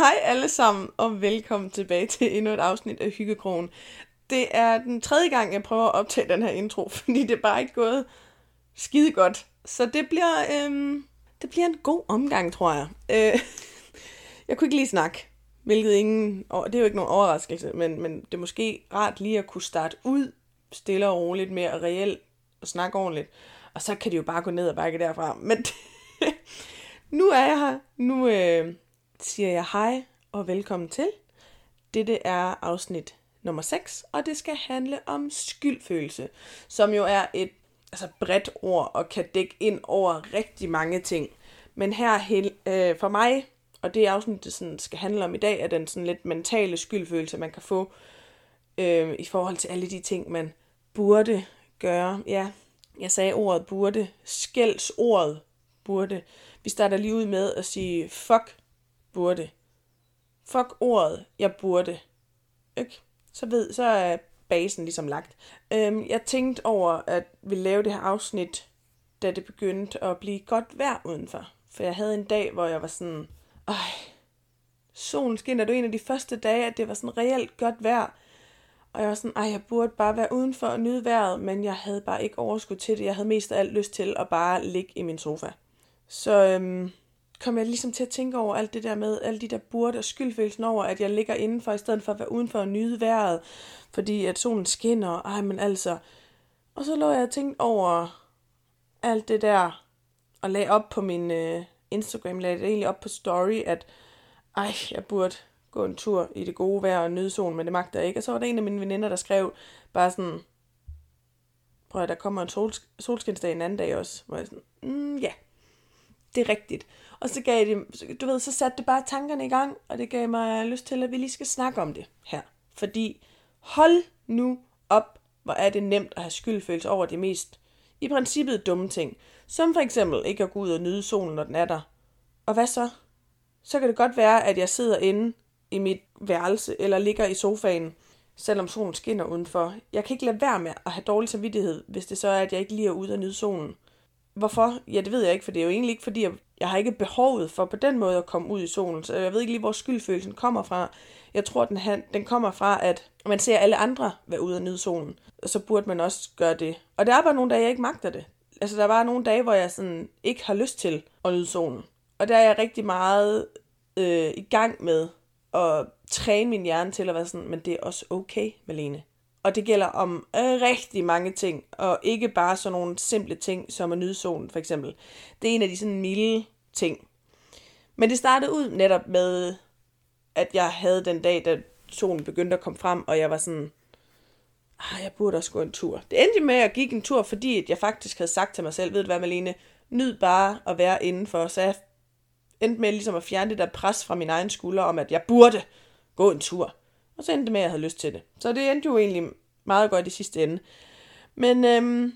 Hej alle sammen, og velkommen tilbage til endnu et afsnit af Hyggekrogen. Det er den tredje gang, jeg prøver at optage den her intro, fordi det er bare ikke gået skide godt. Så det bliver, øhm, det bliver en god omgang, tror jeg. Øh, jeg kunne ikke lige snakke, hvilket ingen, og det er jo ikke nogen overraskelse, men, men det er måske rart lige at kunne starte ud stille og roligt med at reelt og snakke ordentligt. Og så kan det jo bare gå ned og bakke derfra. Men nu er jeg her. Nu øh, siger jeg hej og velkommen til. Dette er afsnit nummer 6, og det skal handle om skyldfølelse, som jo er et altså bredt ord og kan dække ind over rigtig mange ting. Men her øh, for mig, og det afsnit, det sådan skal handle om i dag, er den sådan lidt mentale skyldfølelse, man kan få øh, i forhold til alle de ting, man burde gøre. Ja, jeg sagde ordet burde. Skældsordet burde. Vi starter lige ud med at sige fuck burde. Fuck ordet, jeg burde. Ikke? Så ved, så er basen ligesom lagt. Øhm, jeg tænkte over at vi lave det her afsnit, da det begyndte at blive godt vejr udenfor. For jeg havde en dag, hvor jeg var sådan, Øj, solen skinner. Det var en af de første dage, at det var sådan reelt godt vejr. Og jeg var sådan, ej, jeg burde bare være udenfor og nyde vejret, men jeg havde bare ikke overskud til det. Jeg havde mest af alt lyst til at bare ligge i min sofa. Så øhm, kom jeg ligesom til at tænke over alt det der med, alle de der burde og skyldfølelsen over, at jeg ligger indenfor, i stedet for at være udenfor og nyde vejret, fordi at solen skinner, ej, men altså. Og så lå jeg og tænkte over alt det der, og lagde op på min øh, Instagram, lagde det egentlig op på story, at ej, jeg burde gå en tur i det gode vejr og nyde solen, men det magter jeg ikke. Og så var der en af mine veninder, der skrev bare sådan, prøv at der kommer en sol, solskinsdag en anden dag også, hvor jeg sådan, mm, ja, det er rigtigt. Og så gav det, du ved, så satte det bare tankerne i gang, og det gav mig lyst til, at vi lige skal snakke om det her. Fordi hold nu op, hvor er det nemt at have skyldfølelse over de mest, i princippet dumme ting. Som for eksempel ikke at gå ud og nyde solen, når den er der. Og hvad så? Så kan det godt være, at jeg sidder inde i mit værelse, eller ligger i sofaen, selvom solen skinner udenfor. Jeg kan ikke lade være med at have dårlig samvittighed, hvis det så er, at jeg ikke lige er ude og nyde solen. Hvorfor? Ja, det ved jeg ikke, for det er jo egentlig ikke, fordi jeg, jeg har ikke behovet for på den måde at komme ud i solen, så jeg ved ikke lige, hvor skyldfølelsen kommer fra. Jeg tror, den, han, den kommer fra, at man ser alle andre være ude og nyde solen, og så burde man også gøre det. Og der er bare nogle dage, jeg ikke magter det. Altså, der er bare nogle dage, hvor jeg sådan ikke har lyst til at nyde solen. Og der er jeg rigtig meget øh, i gang med at træne min hjerne til at være sådan, men det er også okay, Malene. Og det gælder om øh, rigtig mange ting, og ikke bare sådan nogle simple ting, som at nyde solen for eksempel. Det er en af de sådan milde ting. Men det startede ud netop med, at jeg havde den dag, da solen begyndte at komme frem, og jeg var sådan, ah, jeg burde også gå en tur. Det endte med, at jeg gik en tur, fordi jeg faktisk havde sagt til mig selv, ved du hvad Malene, nyd bare at være indenfor. Så jeg endte med ligesom at fjerne det der pres fra min egen skulder om, at jeg burde gå en tur. Og så endte det med, at jeg havde lyst til det. Så det endte jo egentlig meget godt i sidste ende. Men øhm,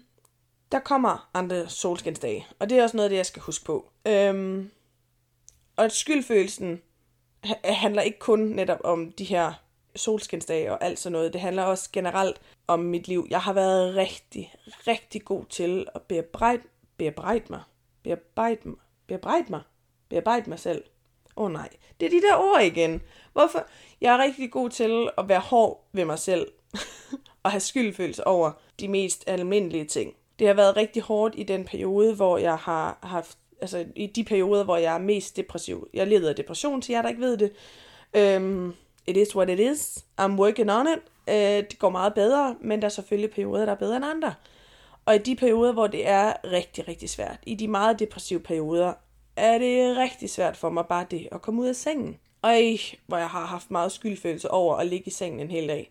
der kommer andre solskinsdage, og det er også noget af det, jeg skal huske på. Øhm, og skyldfølelsen handler ikke kun netop om de her solskinsdage og alt sådan noget. Det handler også generelt om mit liv. Jeg har været rigtig, rigtig god til at bearbejde, bearbejde mig. Bearbejde mig. Bearbejde mig. Bearbejde mig selv. Åh oh, nej, det er de der ord igen. Hvorfor? Jeg er rigtig god til at være hård ved mig selv. og have skyldfølelse over de mest almindelige ting. Det har været rigtig hårdt i den periode, hvor jeg har haft, altså i de perioder, hvor jeg er mest depressiv. Jeg leder af depression, til jer, der ikke ved det. Um, it is what it is. I'm working on it. Uh, det går meget bedre, men der er selvfølgelig perioder, der er bedre end andre. Og i de perioder, hvor det er rigtig, rigtig svært, i de meget depressive perioder, er det rigtig svært for mig bare det at komme ud af sengen. Og hvor jeg har haft meget skyldfølelse over at ligge i sengen en hel dag.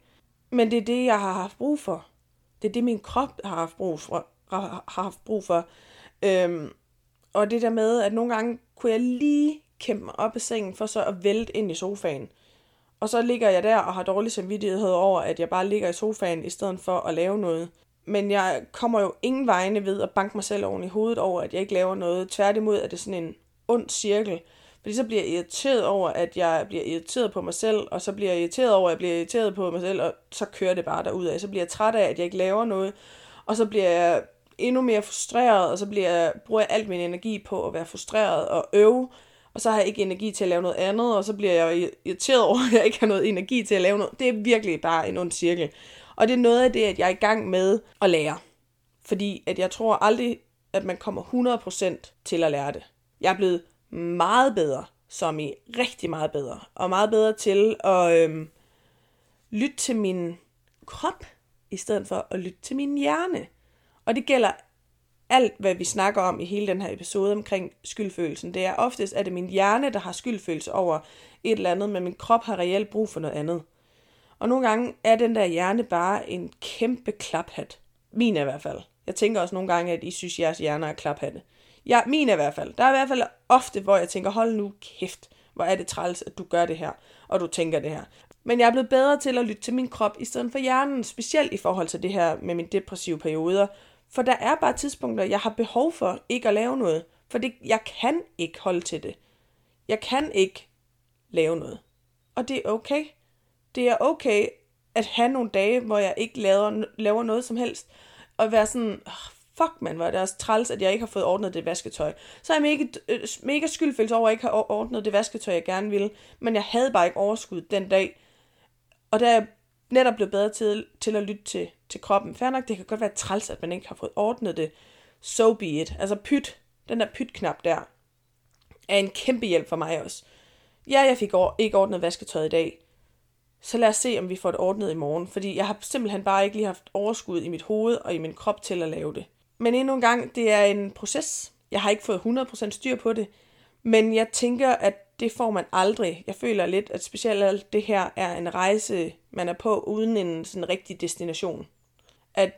Men det er det, jeg har haft brug for. Det er det, min krop har haft brug for. Har haft brug for. Øhm, og det der med, at nogle gange kunne jeg lige kæmpe mig op af sengen, for så at vælte ind i sofaen. Og så ligger jeg der og har dårlig samvittighed over, at jeg bare ligger i sofaen, i stedet for at lave noget. Men jeg kommer jo ingen vegne ved at banke mig selv oven i hovedet over, at jeg ikke laver noget. Tværtimod er det sådan en ond cirkel. Fordi så bliver jeg irriteret over, at jeg bliver irriteret på mig selv, og så bliver jeg irriteret over, at jeg bliver irriteret på mig selv, og så kører det bare derud af. Så bliver jeg træt af, at jeg ikke laver noget, og så bliver jeg endnu mere frustreret, og så bliver jeg, bruger jeg alt min energi på at være frustreret og øve, og så har jeg ikke energi til at lave noget andet, og så bliver jeg irriteret over, at jeg ikke har noget energi til at lave noget. Det er virkelig bare en ond cirkel. Og det er noget af det, at jeg er i gang med at lære. Fordi at jeg tror aldrig, at man kommer 100% til at lære det. Jeg er blevet meget bedre, som i rigtig meget bedre, og meget bedre til at øhm, lytte til min krop, i stedet for at lytte til min hjerne. Og det gælder alt, hvad vi snakker om i hele den her episode omkring skyldfølelsen. Det er oftest, at det min hjerne, der har skyldfølelse over et eller andet, men min krop har reelt brug for noget andet. Og nogle gange er den der hjerne bare en kæmpe klaphat. Min er i hvert fald. Jeg tænker også nogle gange, at I synes, at jeres hjerner er klaphatte. Ja, min er i hvert fald. Der er i hvert fald ofte, hvor jeg tænker, hold nu kæft, hvor er det træls, at du gør det her, og du tænker det her. Men jeg er blevet bedre til at lytte til min krop i stedet for hjernen, specielt i forhold til det her med mine depressive perioder. For der er bare tidspunkter, jeg har behov for ikke at lave noget. For det, jeg kan ikke holde til det. Jeg kan ikke lave noget. Og det er okay. Det er okay at have nogle dage, hvor jeg ikke laver, laver noget som helst. Og være sådan, oh, fuck man, hvor er det også træls, at jeg ikke har fået ordnet det vasketøj. Så er jeg mega, øh, mega skyldfølelse over, at jeg ikke har ordnet det vasketøj, jeg gerne ville. Men jeg havde bare ikke overskud den dag. Og der er jeg netop blevet bedre til, til at lytte til, til kroppen. Fair nok, det kan godt være træls, at man ikke har fået ordnet det. So be it. Altså pyt, den der pyt-knap der, er en kæmpe hjælp for mig også. Ja, jeg fik ikke ordnet vasketøjet i dag. Så lad os se, om vi får det ordnet i morgen. Fordi jeg har simpelthen bare ikke lige haft overskud i mit hoved og i min krop til at lave det. Men endnu en gang, det er en proces. Jeg har ikke fået 100% styr på det. Men jeg tænker, at det får man aldrig. Jeg føler lidt, at specielt alt det her er en rejse, man er på uden en sådan rigtig destination. At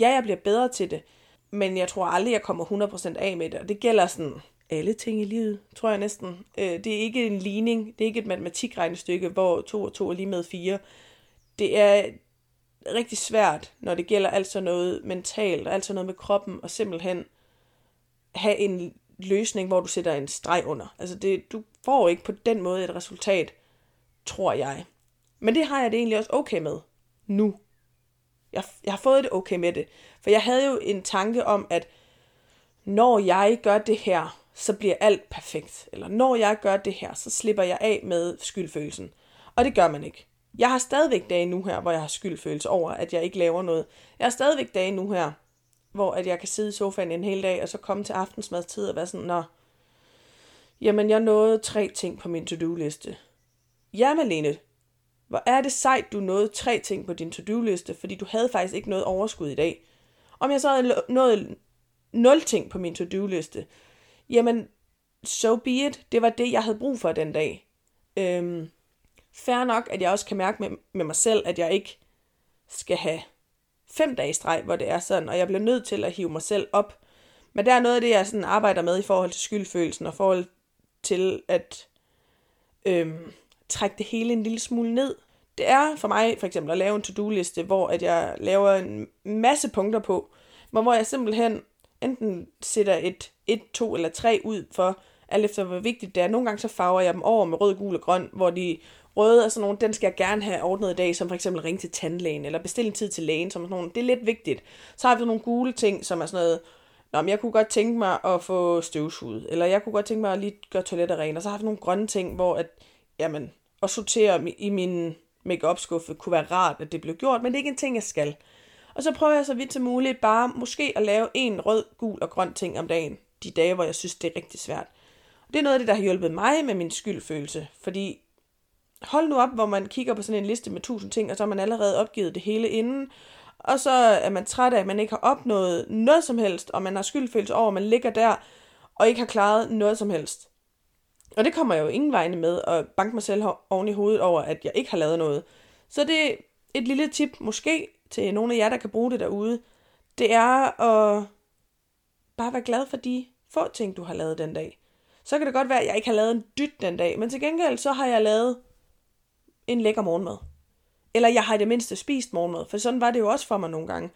ja, jeg bliver bedre til det, men jeg tror aldrig, jeg kommer 100% af med det. Og det gælder sådan alle ting i livet, tror jeg næsten. Øh, det er ikke en ligning, det er ikke et matematikregnestykke, hvor 2 og 2 er lige med 4. Det er rigtig svært, når det gælder alt sådan noget mentalt, og alt sådan noget med kroppen, og simpelthen have en løsning, hvor du sætter en streg under. Altså det, du får ikke på den måde et resultat, tror jeg. Men det har jeg det egentlig også okay med nu. Jeg, jeg har fået det okay med det. For jeg havde jo en tanke om, at når jeg gør det her, så bliver alt perfekt. Eller når jeg gør det her, så slipper jeg af med skyldfølelsen. Og det gør man ikke. Jeg har stadigvæk dage nu her, hvor jeg har skyldfølelse over, at jeg ikke laver noget. Jeg har stadigvæk dage nu her, hvor at jeg kan sidde i sofaen en hel dag, og så komme til aftensmadstid og være sådan, nå, jamen jeg nåede tre ting på min to-do-liste. Ja, Malene, hvor er det sejt, du nåede tre ting på din to-do-liste, fordi du havde faktisk ikke noget overskud i dag. Om jeg så havde nået nul ting på min to-do-liste, jamen, so be it. Det var det, jeg havde brug for den dag. Øhm, Fær nok, at jeg også kan mærke med, med mig selv, at jeg ikke skal have fem dage streg, hvor det er sådan, og jeg bliver nødt til at hive mig selv op. Men der er noget af det, jeg sådan arbejder med i forhold til skyldfølelsen, og forhold til at øhm, trække det hele en lille smule ned. Det er for mig for eksempel at lave en to-do-liste, hvor at jeg laver en masse punkter på, hvor jeg simpelthen enten sætter et, et, to eller tre ud for, alt efter hvor vigtigt det er. Nogle gange så farver jeg dem over med rød, gul og grøn, hvor de røde er sådan nogle, den skal jeg gerne have ordnet i dag, som for eksempel ringe til tandlægen, eller bestille en tid til lægen, som sådan nogle, det er lidt vigtigt. Så har vi nogle gule ting, som er sådan noget, Nå, men jeg kunne godt tænke mig at få støvsuget, eller jeg kunne godt tænke mig at lige gøre toilettet rent, og så har vi nogle grønne ting, hvor at, jamen, at sortere i min make skuffe kunne være rart, at det blev gjort, men det er ikke en ting, jeg skal. Og så prøver jeg så vidt som muligt bare måske at lave en rød, gul og grøn ting om dagen, de dage, hvor jeg synes, det er rigtig svært. Og det er noget af det, der har hjulpet mig med min skyldfølelse, fordi hold nu op, hvor man kigger på sådan en liste med tusind ting, og så har man allerede opgivet det hele inden, og så er man træt af, at man ikke har opnået noget som helst, og man har skyldfølelse over, at man ligger der og ikke har klaret noget som helst. Og det kommer jeg jo ingen vegne med at banke mig selv oven i hovedet over, at jeg ikke har lavet noget. Så det er et lille tip, måske til nogle af jer, der kan bruge det derude. Det er at bare være glad for de få ting, du har lavet den dag. Så kan det godt være, at jeg ikke har lavet en dyt den dag, men til gengæld så har jeg lavet en lækker morgenmad. Eller jeg har i det mindste spist morgenmad, for sådan var det jo også for mig nogle gange,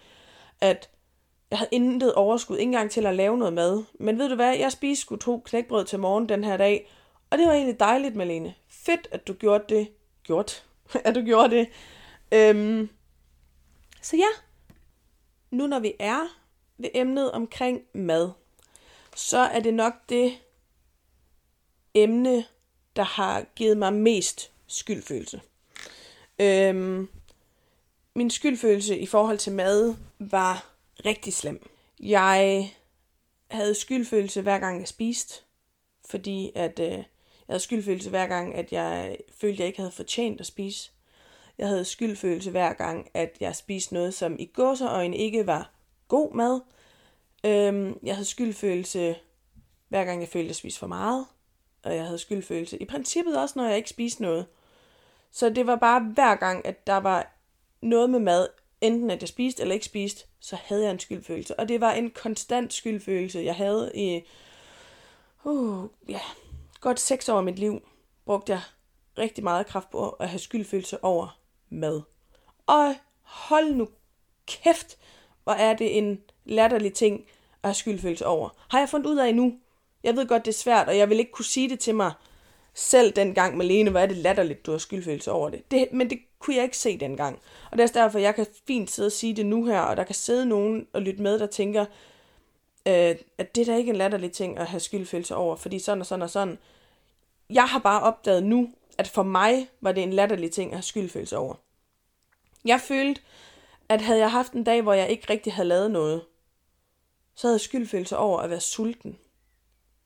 at jeg havde intet overskud, ikke engang til at lave noget mad. Men ved du hvad, jeg spiste sgu to knækbrød til morgen den her dag, og det var egentlig dejligt, Malene. Fedt, at du gjorde det. Gjort. at du gjorde det. Øhm. Så ja, nu når vi er ved emnet omkring mad, så er det nok det, emne, der har givet mig mest skyldfølelse. Øhm, min skyldfølelse i forhold til mad var rigtig slem. Jeg havde skyldfølelse hver gang jeg spiste, fordi at øh, jeg havde skyldfølelse hver gang, at jeg følte, at jeg ikke havde fortjent at spise. Jeg havde skyldfølelse hver gang, at jeg spiste noget, som i gåseøjne ikke var god mad. Øhm, jeg havde skyldfølelse hver gang jeg følte, at jeg spiste for meget. Og jeg havde skyldfølelse i princippet også, når jeg ikke spiste noget. Så det var bare hver gang, at der var noget med mad, enten at jeg spiste eller ikke spiste, så havde jeg en skyldfølelse. Og det var en konstant skyldfølelse, jeg havde i uh, ja, godt seks år af mit liv. Brugte jeg rigtig meget kraft på at have skyldfølelse over mad. Og hold nu kæft, hvor er det en latterlig ting at have skyldfølelse over. Har jeg fundet ud af nu? Jeg ved godt, det er svært, og jeg vil ikke kunne sige det til mig selv dengang, Malene, hvor er det latterligt, du har skyldfølelse over det. det. Men det kunne jeg ikke se dengang. Og det er derfor, jeg kan fint sidde og sige det nu her, og der kan sidde nogen og lytte med, der tænker, øh, at det er da ikke en latterlig ting at have skyldfølelse over, fordi sådan og sådan og sådan. Jeg har bare opdaget nu, at for mig var det en latterlig ting at have skyldfølelse over. Jeg følte, at havde jeg haft en dag, hvor jeg ikke rigtig havde lavet noget, så havde jeg skyldfølelse over at være sulten.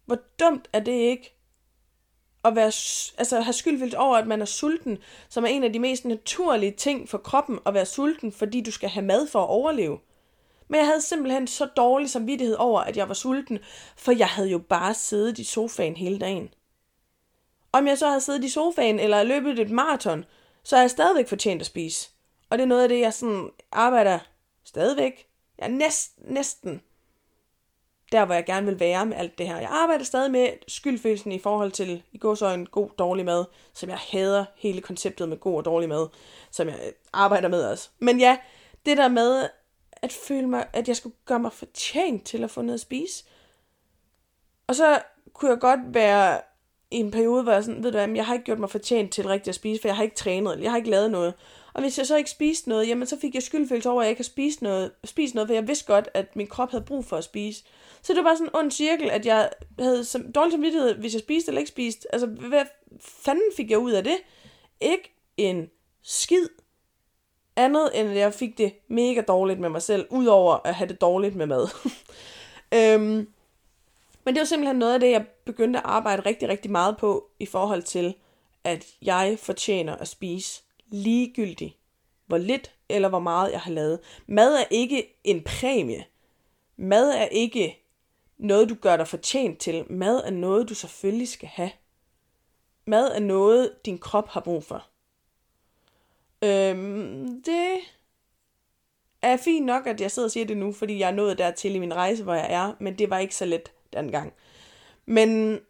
Hvor dumt er det ikke? At være, altså have skyldfølelse over, at man er sulten, som er en af de mest naturlige ting for kroppen at være sulten, fordi du skal have mad for at overleve. Men jeg havde simpelthen så dårlig samvittighed over, at jeg var sulten, for jeg havde jo bare siddet i sofaen hele dagen. Om jeg så havde siddet i sofaen eller løbet et maraton, så er jeg stadigvæk fortjent at spise. Og det er noget af det, jeg sådan arbejder stadigvæk. Jeg er næst, næsten der, hvor jeg gerne vil være med alt det her. Jeg arbejder stadig med skyldfølelsen i forhold til, i går så en god, dårlig mad, som jeg hader hele konceptet med god og dårlig mad, som jeg arbejder med også. Men ja, det der med at føle mig, at jeg skulle gøre mig fortjent til at få noget at spise. Og så kunne jeg godt være en periode, hvor jeg sådan, ved du hvad, jeg har ikke gjort mig fortjent til rigtigt at spise, for jeg har ikke trænet, eller jeg har ikke lavet noget. Og hvis jeg så ikke spiste noget, jamen så fik jeg skyldfølelse over, at jeg ikke har spist noget, spist noget, for jeg vidste godt, at min krop havde brug for at spise. Så det var bare sådan en ond cirkel, at jeg havde som, dårlig samvittighed, hvis jeg spiste eller ikke spiste. Altså, hvad fanden fik jeg ud af det? Ikke en skid andet, end at jeg fik det mega dårligt med mig selv, udover at have det dårligt med mad. øhm, men det var simpelthen noget af det, jeg begyndte at arbejde rigtig, rigtig meget på, i forhold til, at jeg fortjener at spise ligegyldigt, hvor lidt eller hvor meget jeg har lavet. Mad er ikke en præmie. Mad er ikke noget, du gør dig fortjent til. Mad er noget, du selvfølgelig skal have. Mad er noget, din krop har brug for. Øhm, det er fint nok, at jeg sidder og siger det nu, fordi jeg er nået dertil i min rejse, hvor jeg er, men det var ikke så let dengang. Men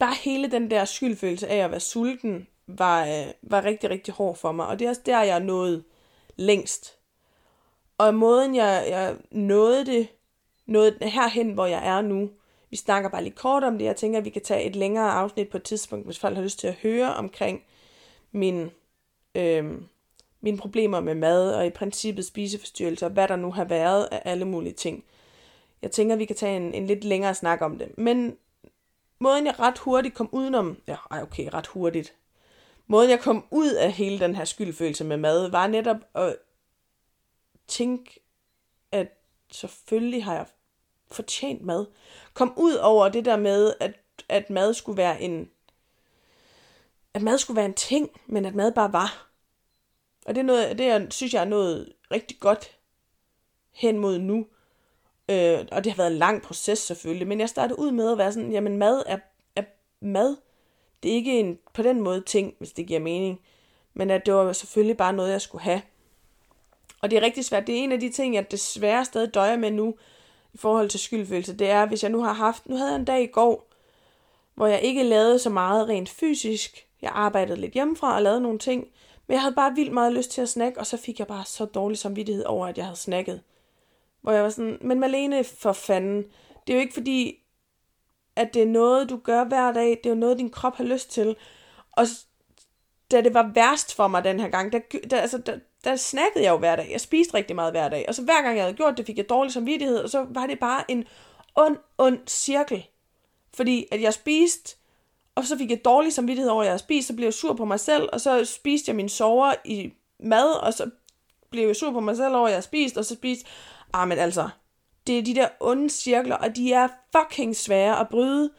bare hele den der skyldfølelse af at være sulten, var, øh, var rigtig, rigtig hård for mig. Og det er også der, jeg nåede længst. Og måden, jeg, jeg nåede det, nåede herhen, hvor jeg er nu, vi snakker bare lidt kort om det. Jeg tænker, at vi kan tage et længere afsnit på et tidspunkt, hvis folk har lyst til at høre omkring min, øh, mine problemer med mad, og i princippet spiseforstyrrelser, og hvad der nu har været af alle mulige ting. Jeg tænker, at vi kan tage en, en lidt længere snak om det. Men måden jeg ret hurtigt kom udenom, ja, ej okay, ret hurtigt, måden jeg kom ud af hele den her skyldfølelse med mad, var netop at tænke, at selvfølgelig har jeg fortjent mad. Kom ud over det der med, at, at mad skulle være en at mad skulle være en ting, men at mad bare var. Og det er noget, det er, synes jeg er noget rigtig godt hen mod nu. Øh, og det har været en lang proces selvfølgelig, men jeg startede ud med at være sådan, jamen mad er, er mad. Det er ikke en på den måde ting, hvis det giver mening. Men at det var selvfølgelig bare noget, jeg skulle have. Og det er rigtig svært. Det er en af de ting, jeg desværre stadig døjer med nu, i forhold til skyldfølelse. Det er, hvis jeg nu har haft, nu havde jeg en dag i går, hvor jeg ikke lavede så meget rent fysisk. Jeg arbejdede lidt hjemmefra og lavede nogle ting. Men jeg havde bare vildt meget lyst til at snakke, og så fik jeg bare så dårlig samvittighed over, at jeg havde snakket. Hvor jeg var sådan, men Malene, for fanden, det er jo ikke fordi, at det er noget, du gør hver dag. Det er jo noget, din krop har lyst til. Og da det var værst for mig den her gang, der, der, altså, der, der snakkede jeg jo hver dag. Jeg spiste rigtig meget hver dag. Og så hver gang jeg havde gjort det, fik jeg dårlig samvittighed, og så var det bare en ond, ond cirkel. Fordi at jeg spiste, og så fik jeg dårlig samvittighed over, at jeg havde spist, så blev jeg sur på mig selv, og så spiste jeg min sover i mad, og så blev jeg sur på mig selv over, at jeg havde spist, og så spiste... Ah, men altså, det er de der onde cirkler, og de er fucking svære at bryde.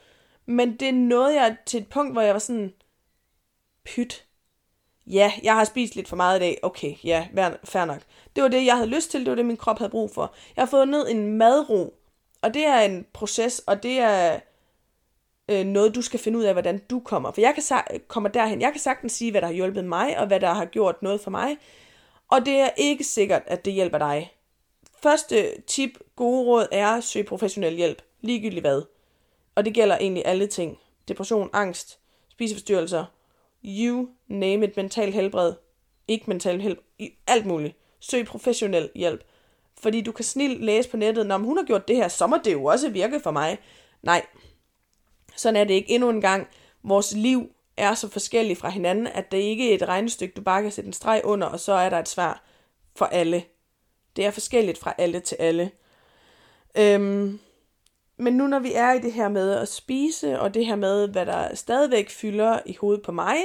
Men det nåede jeg til et punkt, hvor jeg var sådan, pyt. Ja, jeg har spist lidt for meget i dag. Okay, ja, fair nok. Det var det, jeg havde lyst til. Det var det, min krop havde brug for. Jeg har fået ned en madro. Og det er en proces, og det er øh, noget, du skal finde ud af, hvordan du kommer. For jeg kan kommer derhen. Jeg kan sagtens sige, hvad der har hjulpet mig, og hvad der har gjort noget for mig. Og det er ikke sikkert, at det hjælper dig. Første tip, gode råd, er at søge professionel hjælp. Ligegyldigt hvad. Og det gælder egentlig alle ting. Depression, angst, spiseforstyrrelser, you name it, mental helbred, ikke mental helbred, alt muligt. Søg professionel hjælp. Fordi du kan snilt læse på nettet, når hun har gjort det her, så må det jo også virke for mig. Nej, sådan er det ikke. Endnu en gang, vores liv er så forskellige fra hinanden, at det ikke er et regnestykke, du bare kan sætte en streg under, og så er der et svar for alle. Det er forskelligt fra alle til alle. Øhm, men nu når vi er i det her med at spise, og det her med, hvad der stadigvæk fylder i hovedet på mig,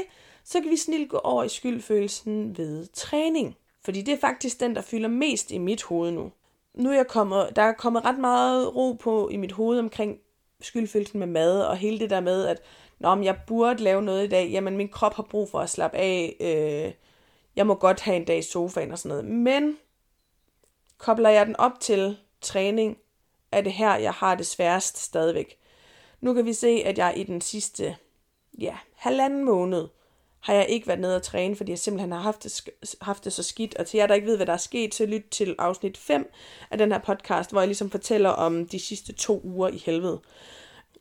så kan vi snilt gå over i skyldfølelsen ved træning. Fordi det er faktisk den, der fylder mest i mit hoved nu. Nu er jeg kommet, der er kommet ret meget ro på i mit hoved omkring skyldfølelsen med mad, og hele det der med, at Nå, men jeg burde lave noget i dag, jamen min krop har brug for at slappe af, øh, jeg må godt have en dag i sofaen og sådan noget. Men kobler jeg den op til træning, er det her, jeg har det sværest stadigvæk. Nu kan vi se, at jeg i den sidste ja, halvanden måned har jeg ikke været nede og træne, fordi jeg simpelthen har haft det, haft det så skidt. Og til jer, der ikke ved, hvad der er sket, så lyt til afsnit 5 af den her podcast, hvor jeg ligesom fortæller om de sidste to uger i helvede.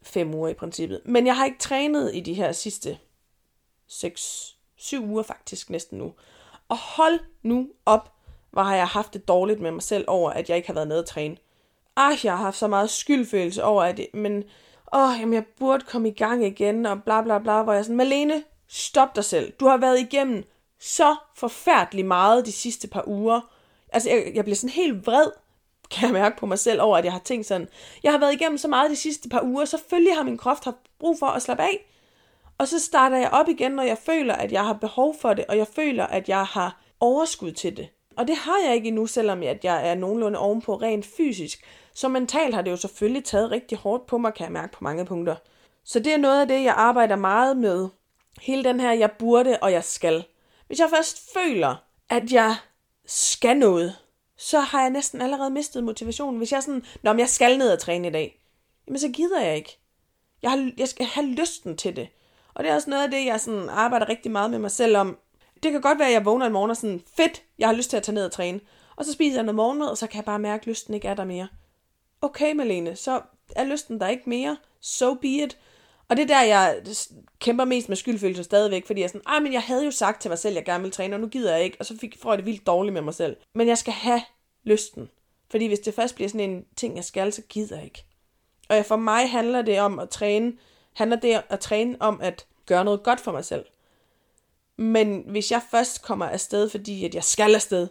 Fem uger i princippet. Men jeg har ikke trænet i de her sidste 6, 7 uger faktisk næsten nu. Og hold nu op, hvor har jeg haft det dårligt med mig selv over, at jeg ikke har været nede at træne ah, jeg har haft så meget skyldfølelse over, at det, men åh, jamen, jeg burde komme i gang igen, og bla bla bla, hvor jeg sådan, Malene, stop dig selv. Du har været igennem så forfærdeligt meget de sidste par uger. Altså, jeg, jeg bliver sådan helt vred, kan jeg mærke på mig selv over, at jeg har tænkt sådan, jeg har været igennem så meget de sidste par uger, selvfølgelig har min krop haft brug for at slappe af. Og så starter jeg op igen, når jeg føler, at jeg har behov for det, og jeg føler, at jeg har overskud til det. Og det har jeg ikke endnu, selvom jeg er nogenlunde ovenpå rent fysisk. Så mentalt har det jo selvfølgelig taget rigtig hårdt på mig, kan jeg mærke på mange punkter. Så det er noget af det, jeg arbejder meget med. Hele den her, jeg burde og jeg skal. Hvis jeg først føler, at jeg skal noget, så har jeg næsten allerede mistet motivationen. Hvis jeg er sådan, Nå, men jeg skal ned og træne i dag, jamen så gider jeg ikke. Jeg, har, jeg skal have lysten til det. Og det er også noget af det, jeg sådan arbejder rigtig meget med mig selv om. Det kan godt være, at jeg vågner en morgen og sådan, fedt, jeg har lyst til at tage ned og træne. Og så spiser jeg noget morgenmad, og så kan jeg bare mærke, at lysten ikke er der mere okay Malene, så er lysten der ikke mere, so be it. Og det er der, jeg kæmper mest med skyldfølelse stadigvæk, fordi jeg er sådan, ej, men jeg havde jo sagt til mig selv, at jeg gerne ville træne, og nu gider jeg ikke, og så fik, får jeg det vildt dårligt med mig selv. Men jeg skal have lysten. Fordi hvis det først bliver sådan en ting, jeg skal, så gider jeg ikke. Og for mig handler det om at træne, handler det at træne om at gøre noget godt for mig selv. Men hvis jeg først kommer afsted, fordi at jeg skal afsted,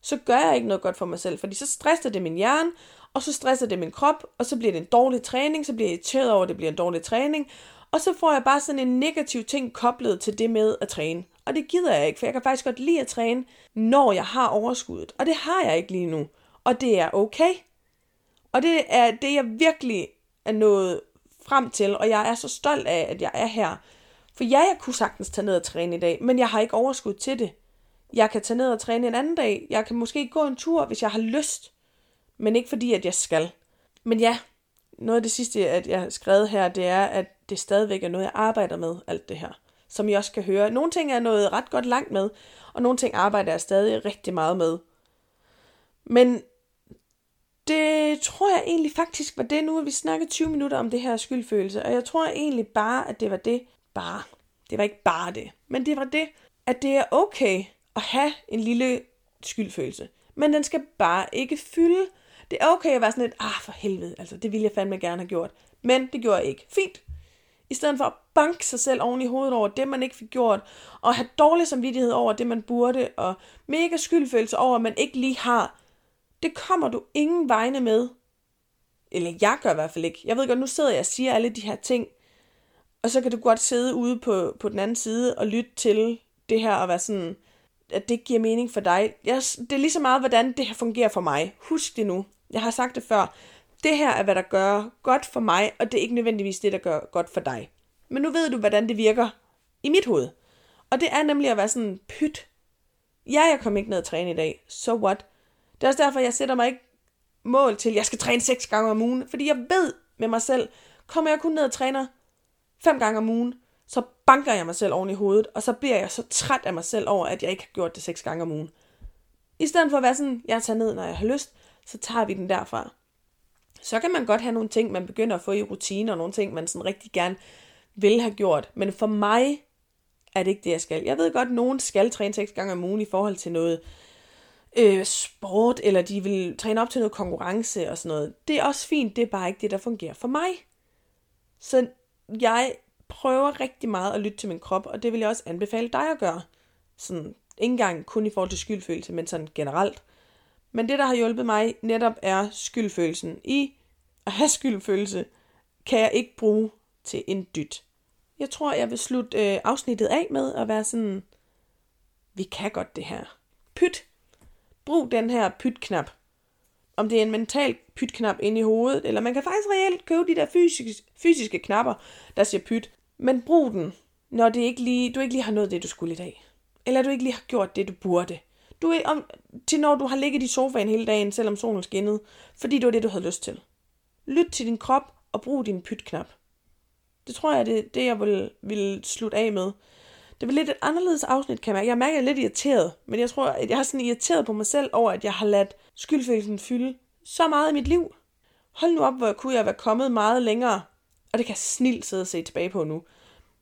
så gør jeg ikke noget godt for mig selv, fordi så stresser det min hjerne, og så stresser det min krop, og så bliver det en dårlig træning, så bliver jeg irriteret over, at det bliver en dårlig træning, og så får jeg bare sådan en negativ ting koblet til det med at træne. Og det gider jeg ikke, for jeg kan faktisk godt lide at træne, når jeg har overskuddet. Og det har jeg ikke lige nu. Og det er okay. Og det er det, jeg virkelig er nået frem til, og jeg er så stolt af, at jeg er her. For ja, jeg kunne sagtens tage ned og træne i dag, men jeg har ikke overskud til det. Jeg kan tage ned og træne en anden dag. Jeg kan måske gå en tur, hvis jeg har lyst men ikke fordi, at jeg skal. Men ja, noget af det sidste, at jeg har skrevet her, det er, at det stadigvæk er noget, jeg arbejder med, alt det her. Som I også kan høre. Nogle ting er noget ret godt langt med, og nogle ting arbejder jeg stadig rigtig meget med. Men det tror jeg egentlig faktisk var det. Nu har vi snakket 20 minutter om det her skyldfølelse, og jeg tror egentlig bare, at det var det. Bare. Det var ikke bare det. Men det var det, at det er okay at have en lille skyldfølelse. Men den skal bare ikke fylde det er okay at være sådan lidt, ah for helvede, altså det ville jeg fandme gerne have gjort. Men det gjorde jeg ikke. Fint. I stedet for at banke sig selv oven i hovedet over det, man ikke fik gjort, og have dårlig samvittighed over det, man burde, og mega skyldfølelse over, at man ikke lige har. Det kommer du ingen vegne med. eller jeg gør i hvert fald ikke. Jeg ved godt, nu sidder jeg og siger alle de her ting, og så kan du godt sidde ude på, på den anden side og lytte til det her og være sådan, at det giver mening for dig. Jeg, det er lige så meget, hvordan det her fungerer for mig. Husk det nu. Jeg har sagt det før. Det her er, hvad der gør godt for mig, og det er ikke nødvendigvis det, der gør godt for dig. Men nu ved du, hvordan det virker i mit hoved. Og det er nemlig at være sådan, pyt. Ja, jeg kom ikke ned og træne i dag. So what? Det er også derfor, jeg sætter mig ikke mål til, at jeg skal træne seks gange om ugen. Fordi jeg ved med mig selv, kommer jeg kun ned og træner fem gange om ugen, så banker jeg mig selv oven i hovedet, og så bliver jeg så træt af mig selv over, at jeg ikke har gjort det seks gange om ugen. I stedet for at være sådan, jeg tager ned, når jeg har lyst, så tager vi den derfra. Så kan man godt have nogle ting, man begynder at få i rutine, og nogle ting, man sådan rigtig gerne vil have gjort. Men for mig er det ikke det, jeg skal. Jeg ved godt, at nogen skal træne seks gange om ugen i forhold til noget øh, sport, eller de vil træne op til noget konkurrence og sådan noget. Det er også fint, det er bare ikke det, der fungerer for mig. Så jeg prøver rigtig meget at lytte til min krop, og det vil jeg også anbefale dig at gøre. Sådan, ikke engang kun i forhold til skyldfølelse, men sådan generelt. Men det, der har hjulpet mig netop er skyldfølelsen. I at have skyldfølelse, kan jeg ikke bruge til en dyt. Jeg tror, jeg vil slutte øh, afsnittet af med at være sådan, vi kan godt det her. Pyt. Brug den her pyt-knap. Om det er en mental pytknap inde i hovedet, eller man kan faktisk reelt købe de der fysiske, fysiske knapper, der siger pyt. Men brug den, når det ikke lige, du ikke lige har nået det, du skulle i dag. Eller du ikke lige har gjort det, du burde. Du er, om, til når du har ligget i sofaen hele dagen, selvom solen skinnede, fordi det var det, du havde lyst til. Lyt til din krop og brug din pytknap. Det tror jeg, det er det, jeg vil, vil slutte af med. Det var lidt et anderledes afsnit, kan jeg mærke. Jeg mærker, at jeg er lidt irriteret, men jeg tror, at jeg har sådan irriteret på mig selv over, at jeg har ladt skyldfølelsen fylde så meget i mit liv. Hold nu op, hvor kunne jeg være kommet meget længere. Og det kan jeg snilt sidde og se tilbage på nu.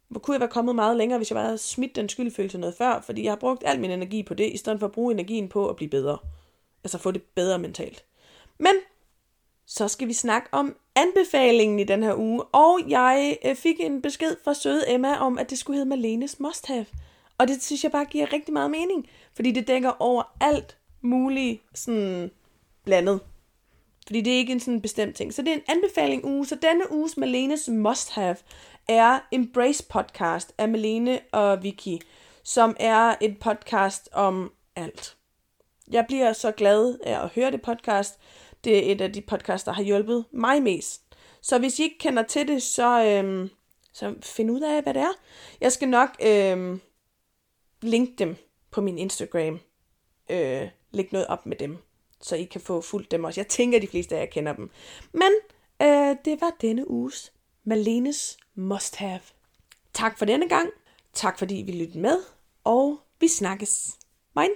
Hvor kunne jeg være kommet meget længere, hvis jeg bare havde smidt den skyldfølelse noget før, fordi jeg har brugt al min energi på det, i stedet for at bruge energien på at blive bedre. Altså få det bedre mentalt. Men så skal vi snakke om anbefalingen i den her uge, og jeg øh, fik en besked fra søde Emma om, at det skulle hedde Malenes Must Have. Og det synes jeg bare giver rigtig meget mening, fordi det dækker over alt muligt sådan blandet. Fordi det er ikke en sådan bestemt ting. Så det er en anbefaling uge. Så denne uges Malenes Must Have er Embrace Podcast af Malene og Vicky, som er et podcast om alt. Jeg bliver så glad af at høre det podcast. Det er et af de podcasts, der har hjulpet mig mest. Så hvis I ikke kender til det, så, øhm, så find ud af, hvad det er. Jeg skal nok øhm, linke dem på min Instagram. Øh, lægge noget op med dem, så I kan få fuldt dem også. Jeg tænker, at de fleste af jer kender dem. Men øh, det var denne uges Malenes Must Have. Tak for denne gang. Tak fordi vi lyttede med, og vi snakkes. Moin!